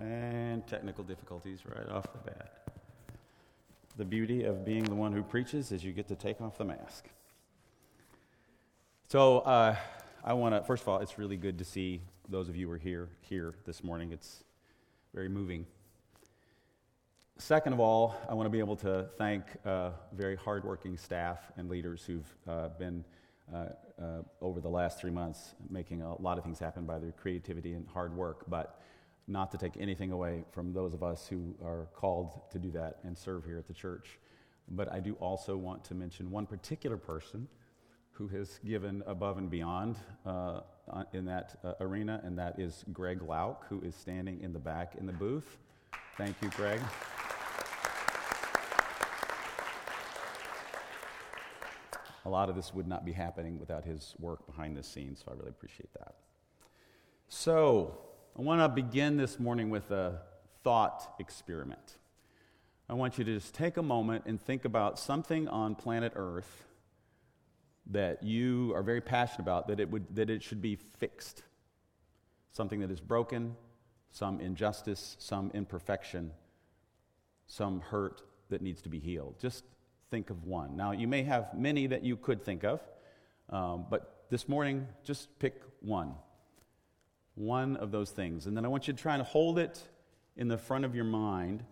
And technical difficulties right off the bat. The beauty of being the one who preaches is you get to take off the mask. So, uh, I want to, first of all, it's really good to see those of you who are here, here this morning. It's very moving. Second of all, I want to be able to thank uh, very hardworking staff and leaders who've uh, been uh, uh, over the last three months making a lot of things happen by their creativity and hard work, but not to take anything away from those of us who are called to do that and serve here at the church. But I do also want to mention one particular person who has given above and beyond uh, in that uh, arena, and that is Greg Lauk, who is standing in the back in the booth. Thank you, Greg. a lot of this would not be happening without his work behind the scenes, so I really appreciate that. So, I want to begin this morning with a thought experiment. I want you to just take a moment and think about something on planet Earth that you are very passionate about, that it, would, that it should be fixed. Something that is broken, some injustice, some imperfection, some hurt that needs to be healed. Just think of one. Now, you may have many that you could think of, um, but this morning, just pick one. One of those things. And then I want you to try and hold it in the front of your mind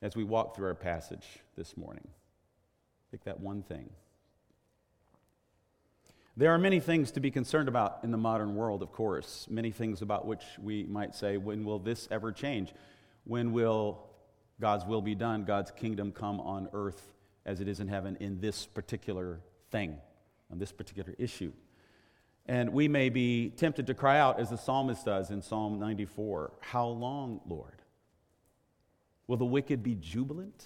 as we walk through our passage this morning. Pick that one thing. There are many things to be concerned about in the modern world, of course. Many things about which we might say, when will this ever change? When will God's will be done, God's kingdom come on earth as it is in heaven in this particular thing, on this particular issue. And we may be tempted to cry out, as the psalmist does in Psalm 94 How long, Lord? Will the wicked be jubilant?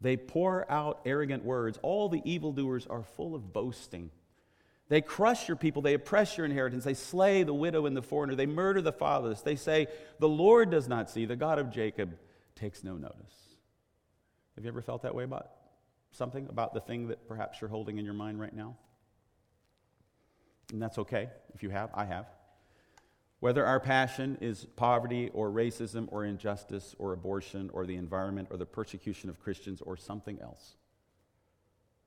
They pour out arrogant words. All the evildoers are full of boasting. They crush your people. They oppress your inheritance. They slay the widow and the foreigner. They murder the fatherless. They say, The Lord does not see, the God of Jacob takes no notice. Have you ever felt that way about something, about the thing that perhaps you're holding in your mind right now? And that's okay if you have. I have. Whether our passion is poverty or racism or injustice or abortion or the environment or the persecution of Christians or something else.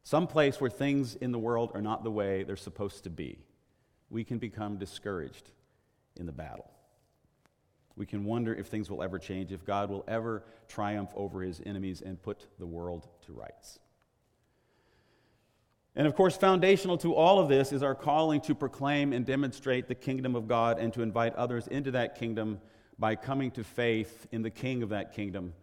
Some place where things in the world are not the way they're supposed to be, we can become discouraged in the battle. We can wonder if things will ever change, if God will ever triumph over his enemies and put the world to rights. And of course, foundational to all of this is our calling to proclaim and demonstrate the kingdom of God and to invite others into that kingdom by coming to faith in the king of that kingdom,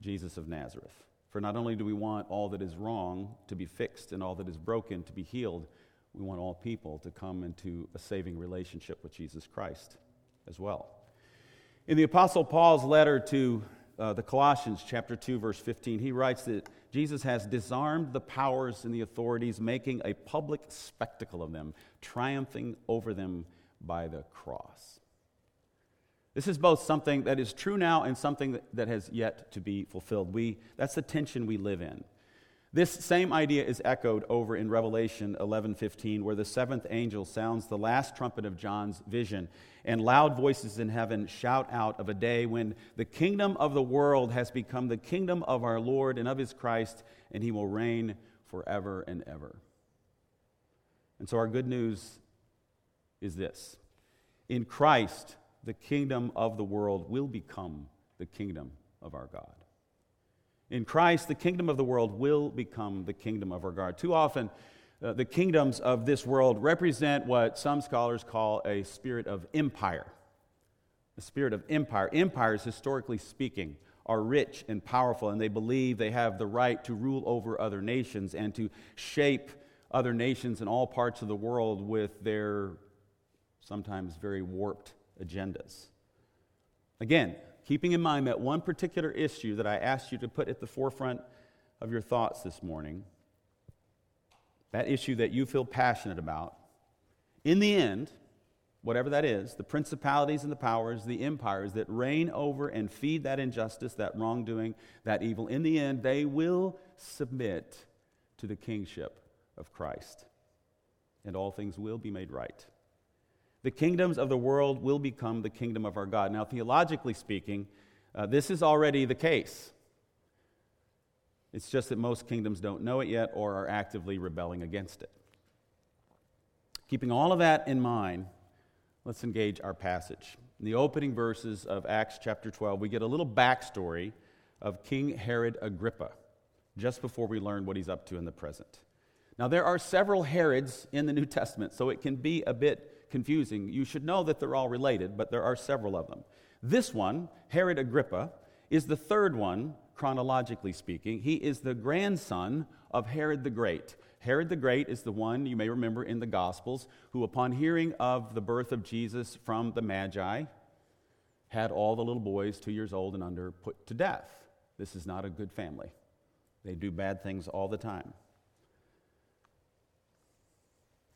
Jesus of Nazareth. For not only do we want all that is wrong to be fixed and all that is broken to be healed, we want all people to come into a saving relationship with Jesus Christ as well. In the Apostle Paul's letter to uh, the Colossians, chapter 2, verse 15, he writes that Jesus has disarmed the powers and the authorities, making a public spectacle of them, triumphing over them by the cross. This is both something that is true now and something that, has yet to be fulfilled. We, that's the tension we live in. This same idea is echoed over in Revelation 11:15 where the seventh angel sounds the last trumpet of John's vision and loud voices in heaven shout out of a day when the kingdom of the world has become the kingdom of our Lord and of his Christ and he will reign forever and ever. And so our good news is this. In Christ the kingdom of the world will become the kingdom of our God. In Christ, the kingdom of the world will become the kingdom of our God. Too often, uh, the kingdoms of this world represent what some scholars call a spirit of empire. The spirit of empire. Empires, historically speaking, are rich and powerful, and they believe they have the right to rule over other nations and to shape other nations in all parts of the world with their sometimes very warped agendas. Again, keeping in mind that one particular issue that I asked you to put at the forefront of your thoughts this morning, that issue that you feel passionate about, in the end, whatever that is, the principalities and the powers, the empires that reign over and feed that injustice, that wrongdoing, that evil, in the end, they will submit to the kingship of Christ. And all things will be made right. The kingdoms of the world will become the kingdom of our God. Now, theologically speaking, uh, this is already the case. It's just that most kingdoms don't know it yet or are actively rebelling against it. Keeping all of that in mind, let's engage our passage. In the opening verses of Acts chapter 12, we get a little backstory of King Herod Agrippa just before we learn what he's up to in the present. Now, there are several Herods in the New Testament, so it can be a bit confusing. You should know that they're all related, but there are several of them. This one, Herod Agrippa, is the third one, chronologically speaking. He is the grandson of Herod the Great. Herod the Great is the one you may remember in the Gospels who, upon hearing of the birth of Jesus from the Magi, had all the little boys, two years old and under, put to death. This is not a good family. They do bad things all the time.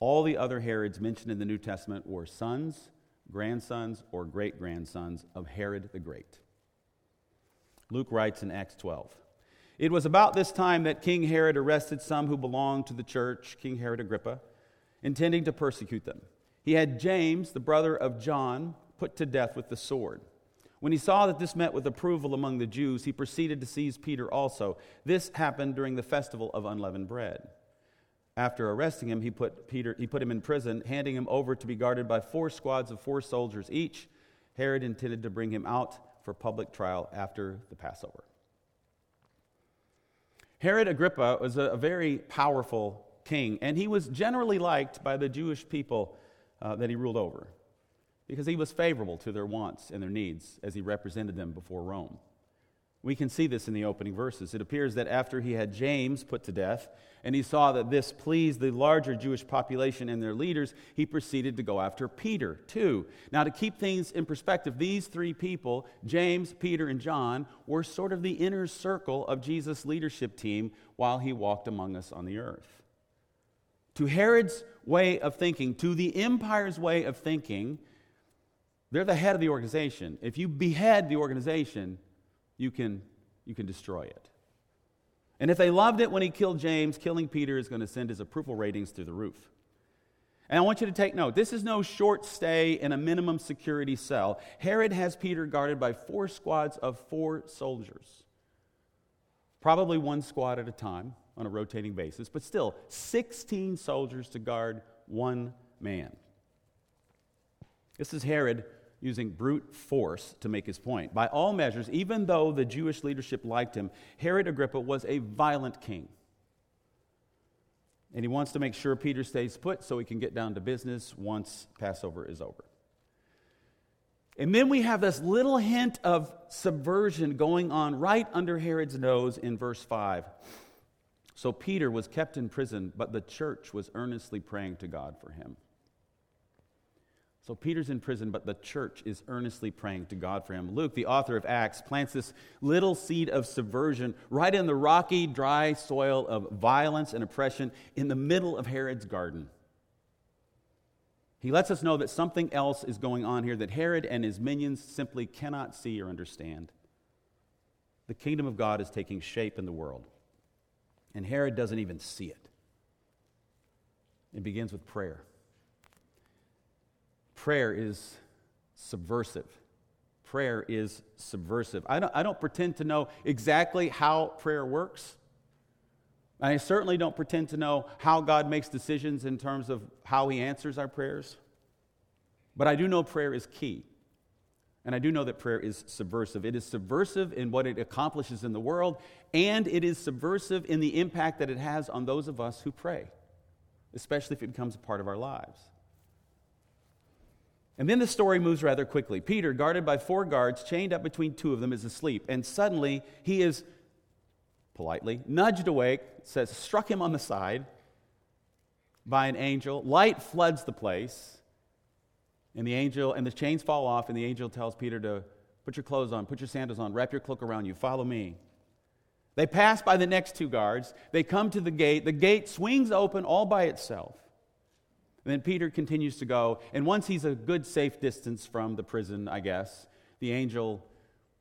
All the other Herods mentioned in the New Testament were sons, grandsons, or great grandsons of Herod the Great. Luke writes in Acts 12 It was about this time that King Herod arrested some who belonged to the church, King Herod Agrippa, intending to persecute them. He had James, the brother of John, put to death with the sword. When he saw that this met with approval among the Jews, he proceeded to seize Peter also. This happened during the festival of unleavened bread. After arresting him, he put, Peter, he put him in prison, handing him over to be guarded by four squads of four soldiers each. Herod intended to bring him out for public trial after the Passover. Herod Agrippa was a, very powerful king, and he was generally liked by the Jewish people uh, that he ruled over because he was favorable to their wants and their needs as he represented them before Rome. We can see this in the opening verses. It appears that after he had James put to death, and he saw that this pleased the larger Jewish population and their leaders, he proceeded to go after Peter, too. Now, to keep things in perspective, these three people, James, Peter, and John, were sort of the inner circle of Jesus' leadership team while he walked among us on the earth. To Herod's way of thinking, to the empire's way of thinking, they're the head of the organization. If you behead the organization, you can, you can destroy it. And if they loved it when he killed James, killing Peter is going to send his approval ratings through the roof. And I want you to take note this is no short stay in a minimum security cell. Herod has Peter guarded by four squads of four soldiers, probably one squad at a time on a rotating basis, but still 16 soldiers to guard one man. This is Herod using brute force to make his point. By all measures, even though the Jewish leadership liked him, Herod Agrippa was a violent king. And he wants to make sure Peter stays put so he can get down to business once Passover is over. And then we have this little hint of subversion going on right under Herod's nose in verse 5. So Peter was kept in prison, but the church was earnestly praying to God for him. So Peter's in prison, but the church is earnestly praying to God for him. Luke, the author of Acts, plants this little seed of subversion right in the rocky, dry soil of violence and oppression in the middle of Herod's garden. He lets us know that something else is going on here that Herod and his minions simply cannot see or understand. The kingdom of God is taking shape in the world, and Herod doesn't even see it. It begins with prayer prayer is subversive. Prayer is subversive. I don't, I don't pretend to know exactly how prayer works. I certainly don't pretend to know how God makes decisions in terms of how He answers our prayers. But I do know prayer is key. And I do know that prayer is subversive. It is subversive in what it accomplishes in the world, and it is subversive in the impact that it has on those of us who pray, especially if it becomes a part of our lives. And then the story moves rather quickly. Peter, guarded by four guards, chained up between two of them, is asleep. And suddenly he is politely nudged awake, says, struck him on the side by an angel. Light floods the place. And the angel, and the chains fall off, and the angel tells Peter to put your clothes on, put your sandals on, wrap your cloak around you, follow me. They pass by the next two guards. They come to the gate. The gate swings open all by itself. And then Peter continues to go, and once he's a good, safe distance from the prison, I guess, the angel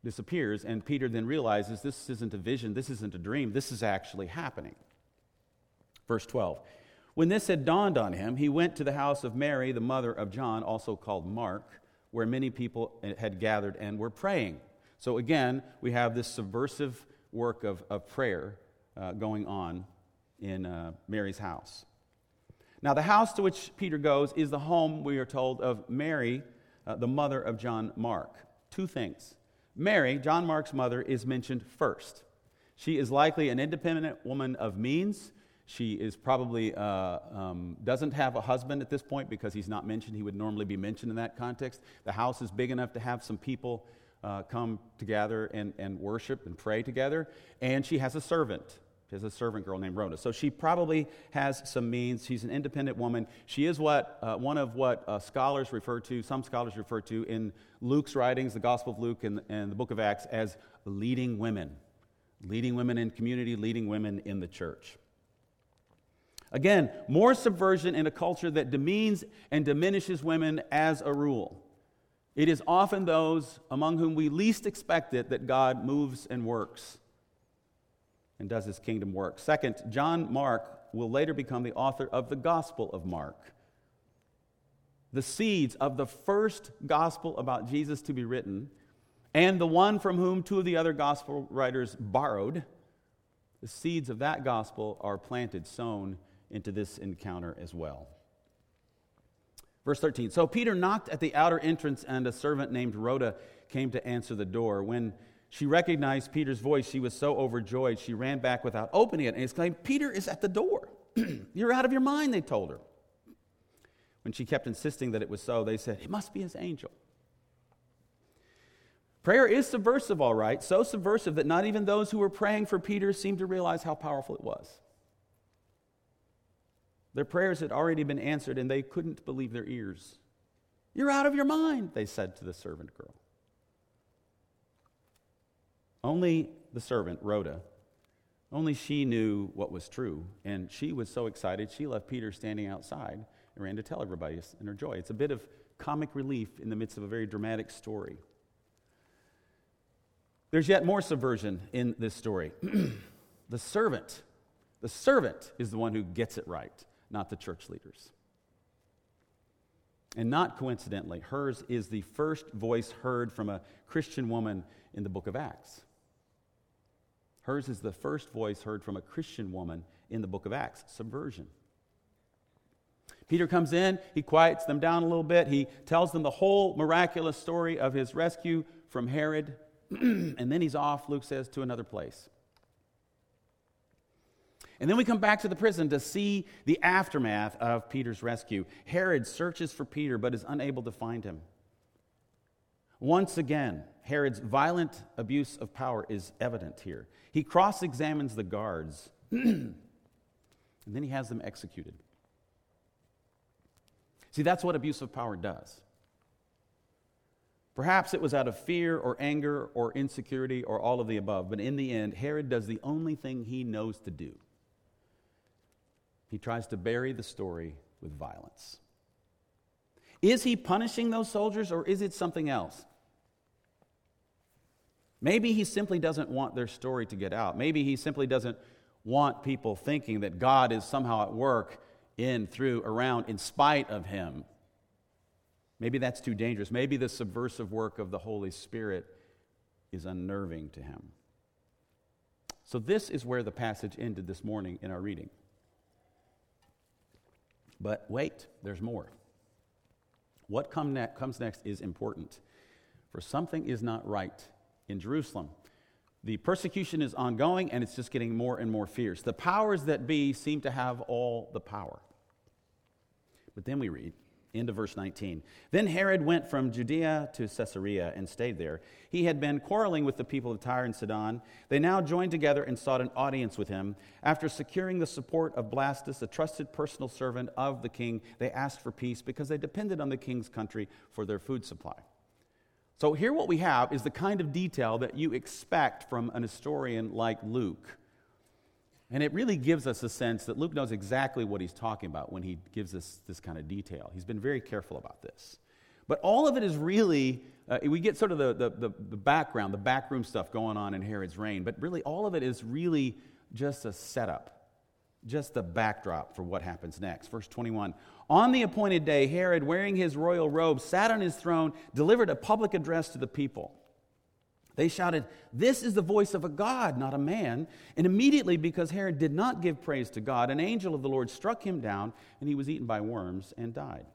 disappears, and Peter then realizes this isn't a vision, this isn't a dream, this is actually happening. Verse 12 When this had dawned on him, he went to the house of Mary, the mother of John, also called Mark, where many people had gathered and were praying. So again, we have this subversive work of, of prayer uh, going on in uh, Mary's house. Now, the house to which Peter goes is the home, we are told, of Mary, uh, the mother of John Mark. Two things. Mary, John Mark's mother, is mentioned first. She is likely an independent woman of means. She is probably uh, um, doesn't have a husband at this point because he's not mentioned. He would normally be mentioned in that context. The house is big enough to have some people uh, come together and, and worship and pray together. And she has a servant. She has a servant girl named Rhoda. So she probably has some means. She's an independent woman. She is what uh, one of what uh, scholars refer to, some scholars refer to in Luke's writings, the Gospel of Luke and, and the book of Acts, as leading women. Leading women in community, leading women in the church. Again, more subversion in a culture that demeans and diminishes women as a rule. It is often those among whom we least expect it that God moves and works and does his kingdom work. Second, John Mark will later become the author of the Gospel of Mark. The seeds of the first gospel about Jesus to be written, and the one from whom two of the other gospel writers borrowed, the seeds of that gospel are planted, sown into this encounter as well. Verse 13 So Peter knocked at the outer entrance, and a servant named Rhoda came to answer the door. When she recognized Peter's voice, she was so overjoyed, she ran back without opening it and exclaimed, Peter is at the door. You're out of your mind, they told her. When she kept insisting that it was so, they said, It must be his angel. Prayer is subversive, all right, so subversive that not even those who were praying for Peter seemed to realize how powerful it was. Their prayers had already been answered, and they couldn't believe their ears. You're out of your mind, they said to the servant girl. Only the servant, Rhoda, only she knew what was true, and she was so excited she left Peter standing outside and ran to tell everybody in her joy. It's a bit of comic relief in the midst of a very dramatic story. There's yet more subversion in this story. the servant, the servant is the one who gets it right not the church leaders. And not coincidentally, hers is the first voice heard from a Christian woman in the book of Acts. Hers is the first voice heard from a Christian woman in the book of Acts subversion. Peter comes in, he quiets them down a little bit, he tells them the whole miraculous story of his rescue from Herod, and then he's off, Luke says, to another place. And then we come back to the prison to see the aftermath of Peter's rescue. Herod searches for Peter but is unable to find him. Once again, Herod's violent abuse of power is evident here. He cross examines the guards, and then he has them executed. See, that's what abuse of power does. Perhaps it was out of fear or anger or insecurity or all of the above, but in the end, Herod does the only thing he knows to do he tries to bury the story with violence. Is he punishing those soldiers or is it something else? Maybe he simply doesn't want their story to get out. Maybe he simply doesn't want people thinking that God is somehow at work in, through, around, in spite of him. Maybe that's too dangerous. Maybe the subversive work of the Holy Spirit is unnerving to him. So, this is where the passage ended this morning in our reading. But wait, there's more. What come ne- comes next is important. For something is not right in Jerusalem. The persecution is ongoing and it's just getting more and more fierce. The powers that be seem to have all the power. But then we read, into verse 19. Then Herod went from Judea to Caesarea and stayed there. He had been quarreling with the people of Tyre and Sidon. They now joined together and sought an audience with him. After securing the support of Blastus, a trusted personal servant of the king, they asked for peace because they depended on the king's country for their food supply. So, here what we have is the kind of detail that you expect from an historian like Luke and it really gives us a sense that Luke knows exactly what he's talking about when he gives us this kind of detail. He's been very careful about this. But all of it is really, uh, we get sort of the, the, the, the background, the backroom stuff going on in Herod's reign, but really all of it is really just a setup. Just the backdrop for what happens next. Verse 21 On the appointed day, Herod, wearing his royal robe, sat on his throne, delivered a public address to the people. They shouted, This is the voice of a God, not a man. And immediately, because Herod did not give praise to God, an angel of the Lord struck him down, and he was eaten by worms and died.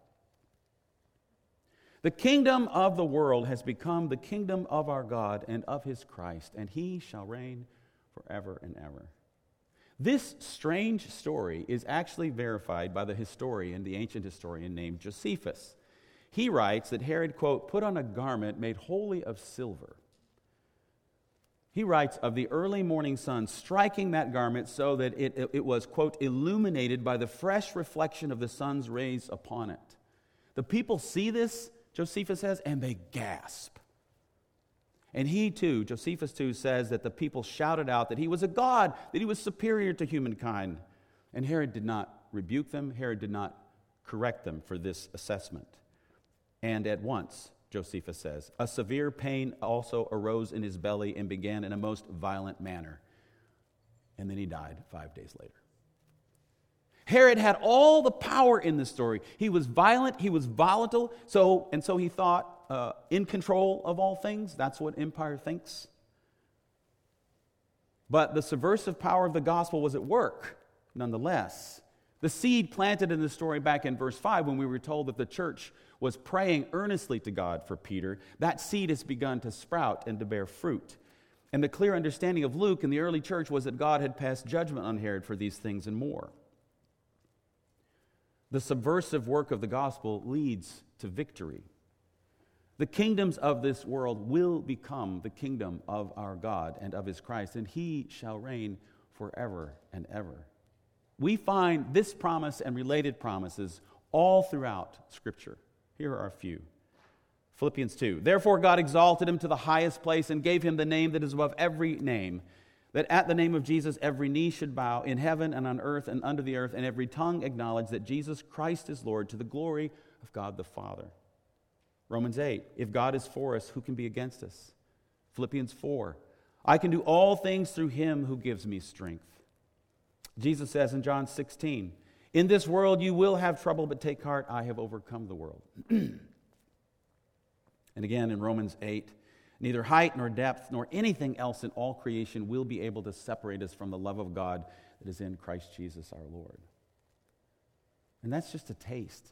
The kingdom of the world has become the kingdom of our God and of his Christ, and he shall reign forever and ever. This strange story is actually verified by the historian, the ancient historian named Josephus. He writes that Herod, quote, put on a garment made wholly of silver. He writes of the early morning sun striking that garment so that it, it, was, quote, illuminated by the fresh reflection of the sun's rays upon it. The people see this Josephus says, and they gasp. And he too, Josephus too, says that the people shouted out that he was a god, that he was superior to humankind. And Herod did not rebuke them, Herod did not correct them for this assessment. And at once, Josephus says, a severe pain also arose in his belly and began in a most violent manner. And then he died five days later. Herod had all the power in the story. He was violent, he was volatile, so, and so he thought uh, in control of all things. That's what empire thinks. But the subversive power of the gospel was at work, nonetheless. The seed planted in the story back in verse 5, when we were told that the church was praying earnestly to God for Peter, that seed has begun to sprout and to bear fruit. And the clear understanding of Luke in the early church was that God had passed judgment on Herod for these things and more. The subversive work of the gospel leads to victory. The kingdoms of this world will become the kingdom of our God and of his Christ, and he shall reign forever and ever. We find this promise and related promises all throughout Scripture. Here are a few. Philippians 2. Therefore, God exalted him to the highest place and gave him the name that is above every name that at the name of Jesus every knee should bow in heaven and on earth and under the earth, and every tongue acknowledge that Jesus Christ is Lord to the glory of God the Father. Romans 8, if God is for us, who can be against us? Philippians 4, I can do all things through him who gives me strength. Jesus says in John 16, In this world you will have trouble, but take heart, I have overcome the world. and again in Romans 8, Neither height nor depth nor anything else in all creation will be able to separate us from the love of God that is in Christ Jesus our Lord. And that's just a taste,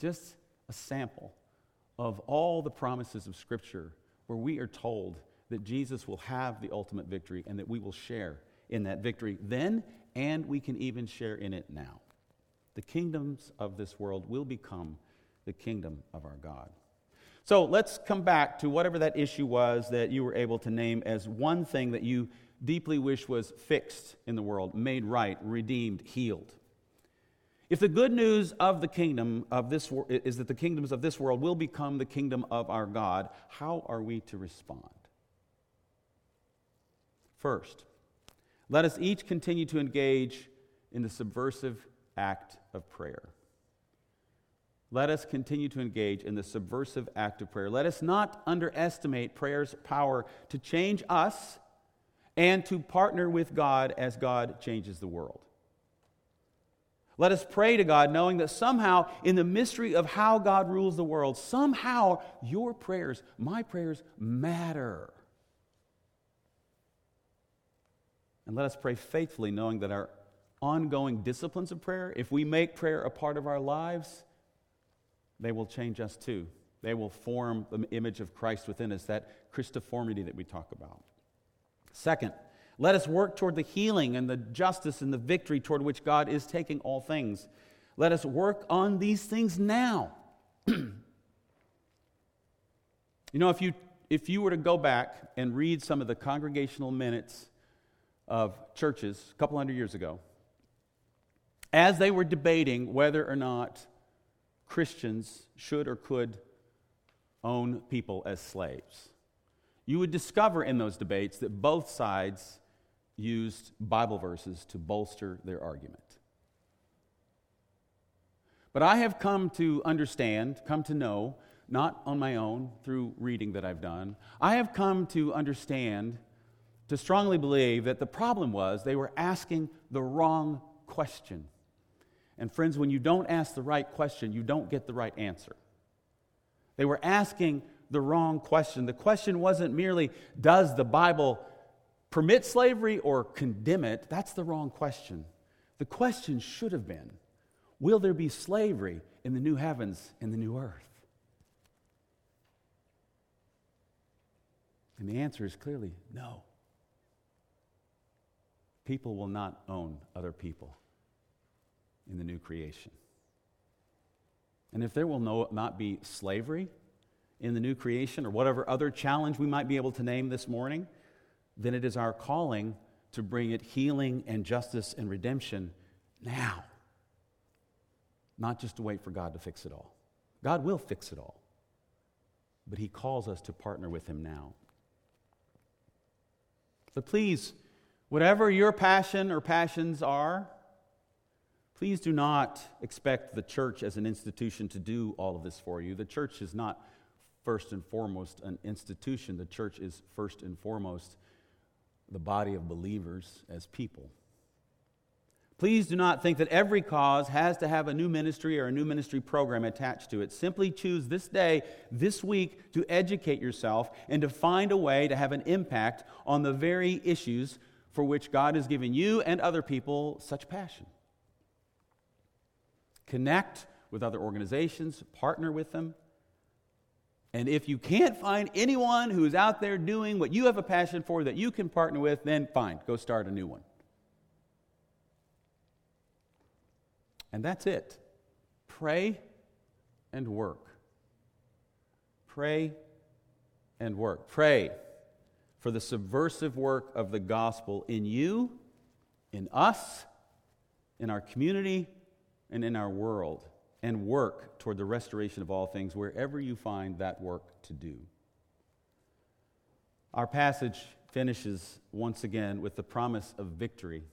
just a sample of all the promises of Scripture where we are told that Jesus will have the ultimate victory and that we will share in that victory then, and we can even share in it now. The kingdoms of this world will become the kingdom of our God. So let's come back to whatever that issue was that you were able to name as one thing that you deeply wish was fixed in the world, made right, redeemed, healed. If the good news of the kingdom of this is that the kingdoms of this world will become the kingdom of our God, how are we to respond? First, let us each continue to engage in the subversive act of prayer let us continue to engage in the subversive act of prayer. Let us not underestimate prayer's power to change us and to partner with God as God changes the world. Let us pray to God knowing that somehow, in the mystery of how God rules the world, somehow your prayers, my prayers, matter. And let us pray faithfully, knowing that our ongoing disciplines of prayer, if we make prayer a part of our lives, they will change us too. They will form the image of Christ within us, that Christoformity that we talk about. Second, let us work toward the healing and the justice and the victory toward which God is taking all things. Let us work on these things now. you know, if you, if you were to go back and read some of the congregational minutes of churches a couple hundred years ago, as they were debating whether or not Christians should or could own people as slaves. You would discover in those debates that both sides used Bible verses to bolster their argument. But I have come to understand, come to know, not on my own through reading that I've done, I have come to understand, to strongly believe that the problem was they were asking the wrong question. And friends, when you don't ask the right question, you don't get the right answer. They were asking the wrong question. The question wasn't merely, does the Bible permit slavery or condemn it? That's the wrong question. The question should have been, will there be slavery in the new heavens and the new earth? And the answer is clearly no. People will not own other people in the new creation. And if there will no, not be slavery in the new creation or whatever other challenge we might be able to name this morning, then it is our calling to bring it healing and justice and redemption now, not just to wait for God to fix it all. God will fix it all, but He calls us to partner with Him now. So please, whatever your passion or passions are, please do not expect the church as an institution to do all of this for you. The church is not first and foremost an institution, the church is first and foremost the body of believers as people. Please do not think that every cause has to have a new ministry or a new ministry program attached to it. Simply choose this day, this week, to educate yourself and to find a way to have an impact on the very issues for which God has given you and other people such passion. Connect with other organizations, partner with them. And if you can't find anyone who is out there doing what you have a passion for that you can partner with, then fine, go start a new one. And that's it. Pray and work. Pray and work. Pray for the subversive work of the gospel in you, in us, in our community, and in our world. And work toward the restoration of all things wherever you find that work to do. Our passage finishes once again with the promise of victory,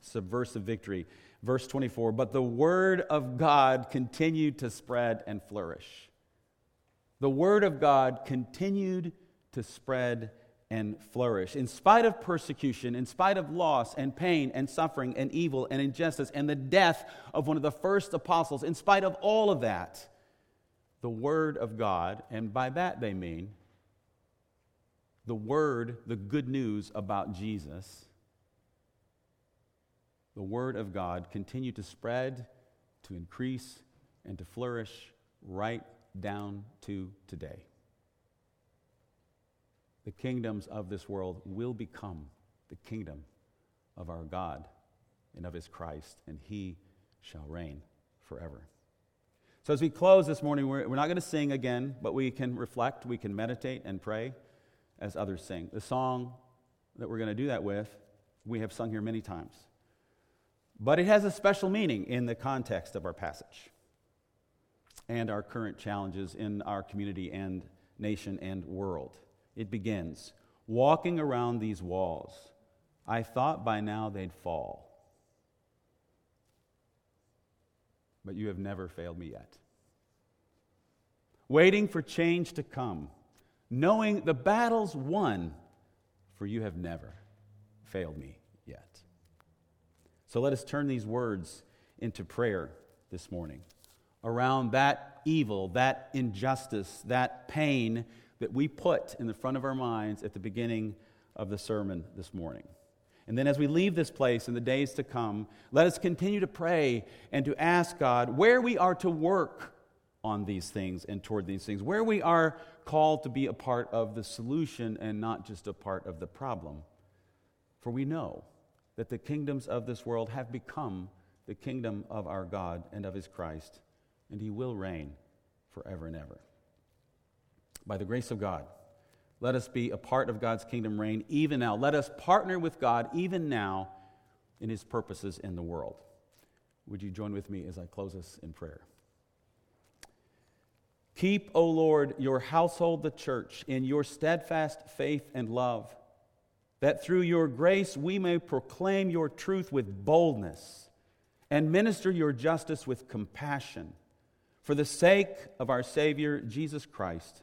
subversive victory. Verse 24, but the word of God continued to spread and flourish. The word of God continued to spread and flourish. In spite of persecution, in spite of loss and pain and suffering and evil and injustice and the death of one of the first apostles, in spite of all of that, the Word of God, and by that they mean the Word, the good news about Jesus, the Word of God continued to spread, to increase, and to flourish right down to today. The kingdoms of this world will become the kingdom of our God and of his Christ, and he shall reign forever. So, as we close this morning, we're, we're not going to sing again, but we can reflect, we can meditate and pray as others sing. The song that we're going to do that with, we have sung here many times. But it has a special meaning in the context of our passage and our current challenges in our community and nation and world. It begins Walking around these walls, I thought by now they'd fall. But you have never failed me yet. Waiting for change to come, knowing the battle's won, for you have never failed me yet. so let us turn these words into prayer this morning around that evil, that injustice, that pain that we put in the front of our minds at the beginning of the sermon this morning. And then as we leave this place in the days to come, let us continue to pray and to ask God where we are to work on these things and toward these things, where we are called to be a part of the solution and not just a part of the problem. For we know that the kingdoms of this world have become the kingdom of our God and of his Christ, and he will reign forever and ever. By the grace of God, let us be a part of God's kingdom reign even now. Let us partner with God even now in his purposes in the world. Would you join with me as I close us in prayer? Keep, O Lord, your household, the church, in your steadfast faith and love that through your grace we may proclaim your truth with boldness and minister your justice with compassion for the sake of our Savior, Jesus Christ,